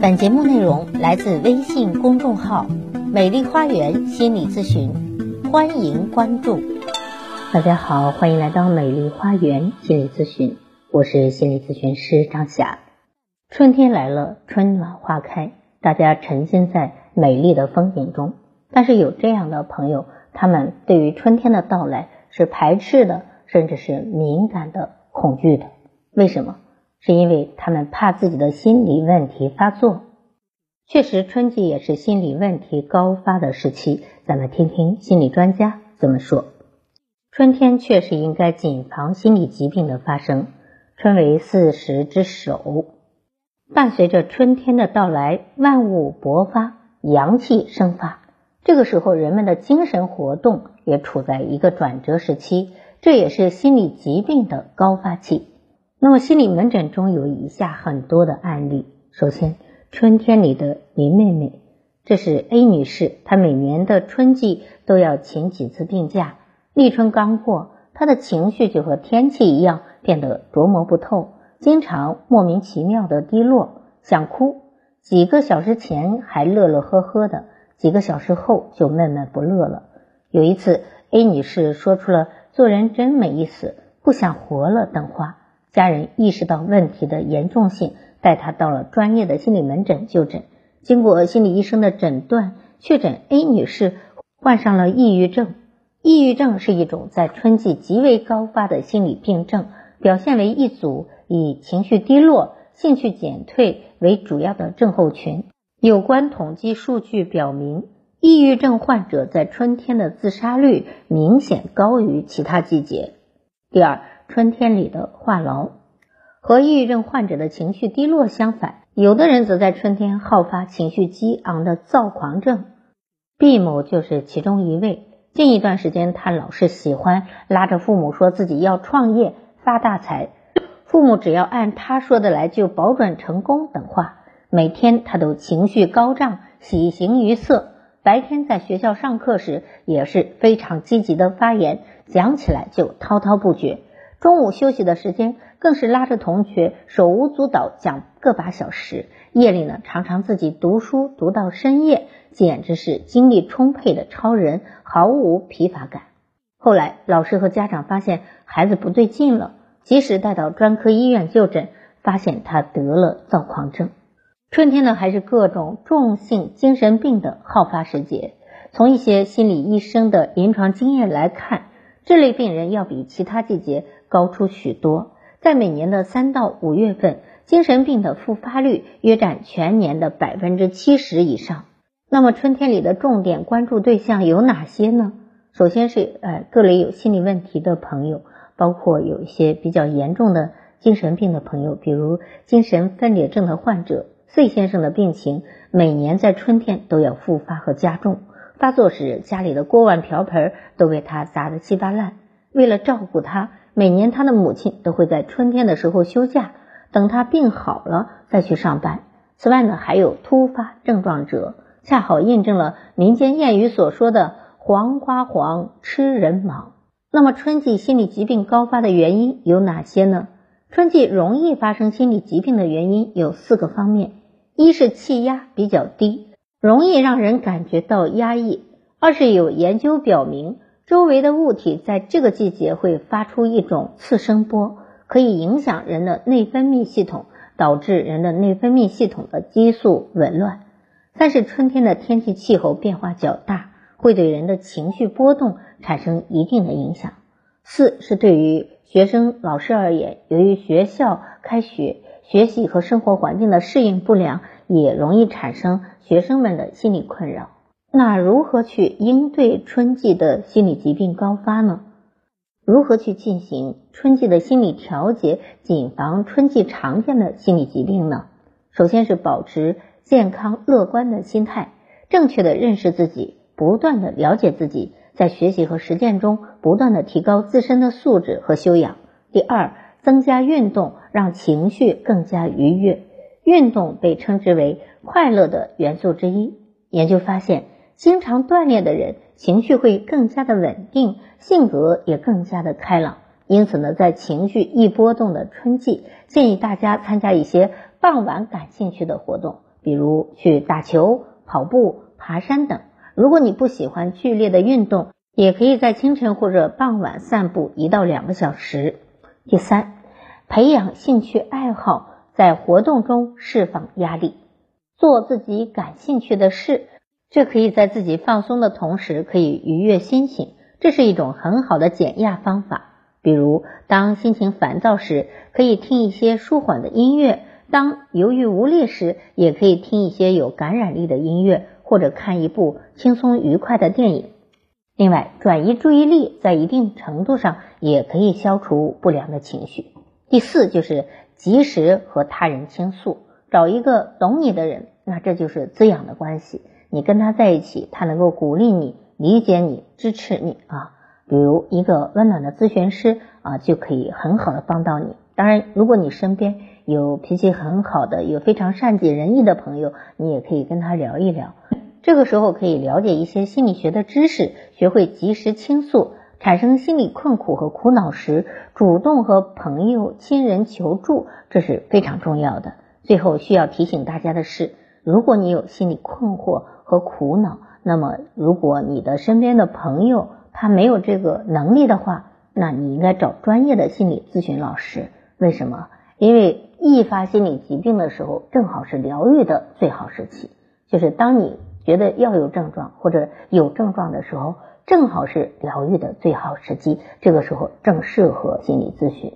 本节目内容来自微信公众号“美丽花园心理咨询”，欢迎关注。大家好，欢迎来到美丽花园心理咨询，我是心理咨询师张霞。春天来了，春暖花开，大家沉浸在美丽的风景中。但是有这样的朋友，他们对于春天的到来是排斥的，甚至是敏感的、恐惧的。为什么？是因为他们怕自己的心理问题发作。确实，春季也是心理问题高发的时期。咱们听听心理专家怎么说。春天确实应该谨防心理疾病的发生。春为四时之首，伴随着春天的到来，万物勃发，阳气生发。这个时候，人们的精神活动也处在一个转折时期，这也是心理疾病的高发期。那么，心理门诊中有以下很多的案例。首先，春天里的林妹妹，这是 A 女士，她每年的春季都要请几次病假。立春刚过，她的情绪就和天气一样，变得琢磨不透，经常莫名其妙的低落，想哭。几个小时前还乐乐呵呵的，几个小时后就闷闷不乐了。有一次，A 女士说出了“做人真没意思，不想活了”等话。家人意识到问题的严重性，带他到了专业的心理门诊就诊。经过心理医生的诊断，确诊 A 女士患上了抑郁症。抑郁症是一种在春季极为高发的心理病症，表现为一组以情绪低落、兴趣减退为主要的症候群。有关统计数据表明，抑郁症患者在春天的自杀率明显高于其他季节。第二。春天里的话痨，和抑郁症患者的情绪低落相反，有的人则在春天好发情绪激昂的躁狂症。毕某就是其中一位。近一段时间，他老是喜欢拉着父母说自己要创业发大财，父母只要按他说的来就保准成功等话。每天他都情绪高涨，喜形于色。白天在学校上课时也是非常积极的发言，讲起来就滔滔不绝。中午休息的时间，更是拉着同学手舞足蹈讲个把小时。夜里呢，常常自己读书读到深夜，简直是精力充沛的超人，毫无疲乏感。后来，老师和家长发现孩子不对劲了，及时带到专科医院就诊，发现他得了躁狂症。春天呢，还是各种重性精神病的好发时节。从一些心理医生的临床经验来看，这类病人要比其他季节。高出许多，在每年的三到五月份，精神病的复发率约占全年的百分之七十以上。那么春天里的重点关注对象有哪些呢？首先是呃各类有心理问题的朋友，包括有一些比较严重的精神病的朋友，比如精神分裂症的患者。C 先生的病情每年在春天都要复发和加重，发作时家里的锅碗瓢盆都被他砸得稀巴烂。为了照顾他。每年他的母亲都会在春天的时候休假，等他病好了再去上班。此外呢，还有突发症状者，恰好印证了民间谚语所说的“黄花黄，吃人忙”。那么春季心理疾病高发的原因有哪些呢？春季容易发生心理疾病的原因有四个方面：一是气压比较低，容易让人感觉到压抑；二是有研究表明。周围的物体在这个季节会发出一种次声波，可以影响人的内分泌系统，导致人的内分泌系统的激素紊乱。但是春天的天气气候变化较大，会对人的情绪波动产生一定的影响。四是对于学生、老师而言，由于学校开学，学习和生活环境的适应不良，也容易产生学生们的心理困扰。那如何去应对春季的心理疾病高发呢？如何去进行春季的心理调节，谨防春季常见的心理疾病呢？首先是保持健康乐观的心态，正确的认识自己，不断的了解自己，在学习和实践中不断的提高自身的素质和修养。第二，增加运动，让情绪更加愉悦。运动被称之为快乐的元素之一。研究发现。经常锻炼的人，情绪会更加的稳定，性格也更加的开朗。因此呢，在情绪易波动的春季，建议大家参加一些傍晚感兴趣的活动，比。比如去打球、跑步、爬山等。如果你不喜欢剧烈的运动，也可以在清晨或者傍晚散步一到两个小时。第三，培养兴趣爱好，在活动中释放压力，做自己感兴趣的事，这可以在自己放松的同时，可以愉悦心情，这是一种很好的减压方法。比如，当心情烦躁时，可以听一些舒缓的音乐；当犹豫无力时，也可以听一些有感染力的音乐，或者看一部轻松愉快的电影。另外，转移注意力在一定程度上也可以消除不良的情绪。第四，就是及时和他人倾诉，找一个懂你的人，那这就是滋养的关系。你跟他在一起，他能够鼓励你、理解你、支持你啊。比如一个温暖的咨询师啊，就可以很好的帮到你。当然，如果你身边有脾气很好的、有非常善解人意的朋友，你也可以跟他聊一聊。这个时候可以了解一些心理学的知识，学会及时倾诉。产生心理困苦和苦恼时，主动和朋友、亲人求助，这是非常重要的。最后需要提醒大家的是，如果你有心理困惑和苦恼，那么如果你的身边的朋友，他没有这个能力的话，那你应该找专业的心理咨询老师。为什么？因为易发心理疾病的时候，正好是疗愈的最好时期。就是当你觉得要有症状或者有症状的时候，正好是疗愈的最好时机。这个时候正适合心理咨询。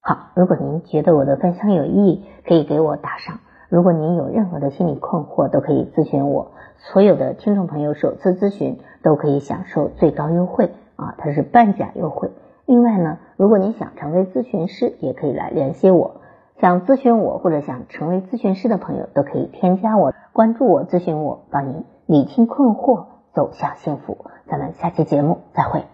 好，如果您觉得我的分享有意义，可以给我打赏。如果您有任何的心理困惑，都可以咨询我。所有的听众朋友首次咨询都可以享受最高优惠啊，它是半价优惠。另外呢，如果您想成为咨询师，也可以来联系我。想咨询我或者想成为咨询师的朋友，都可以添加我，关注我，咨询我，帮您理清困惑，走向幸福。咱们下期节目再会。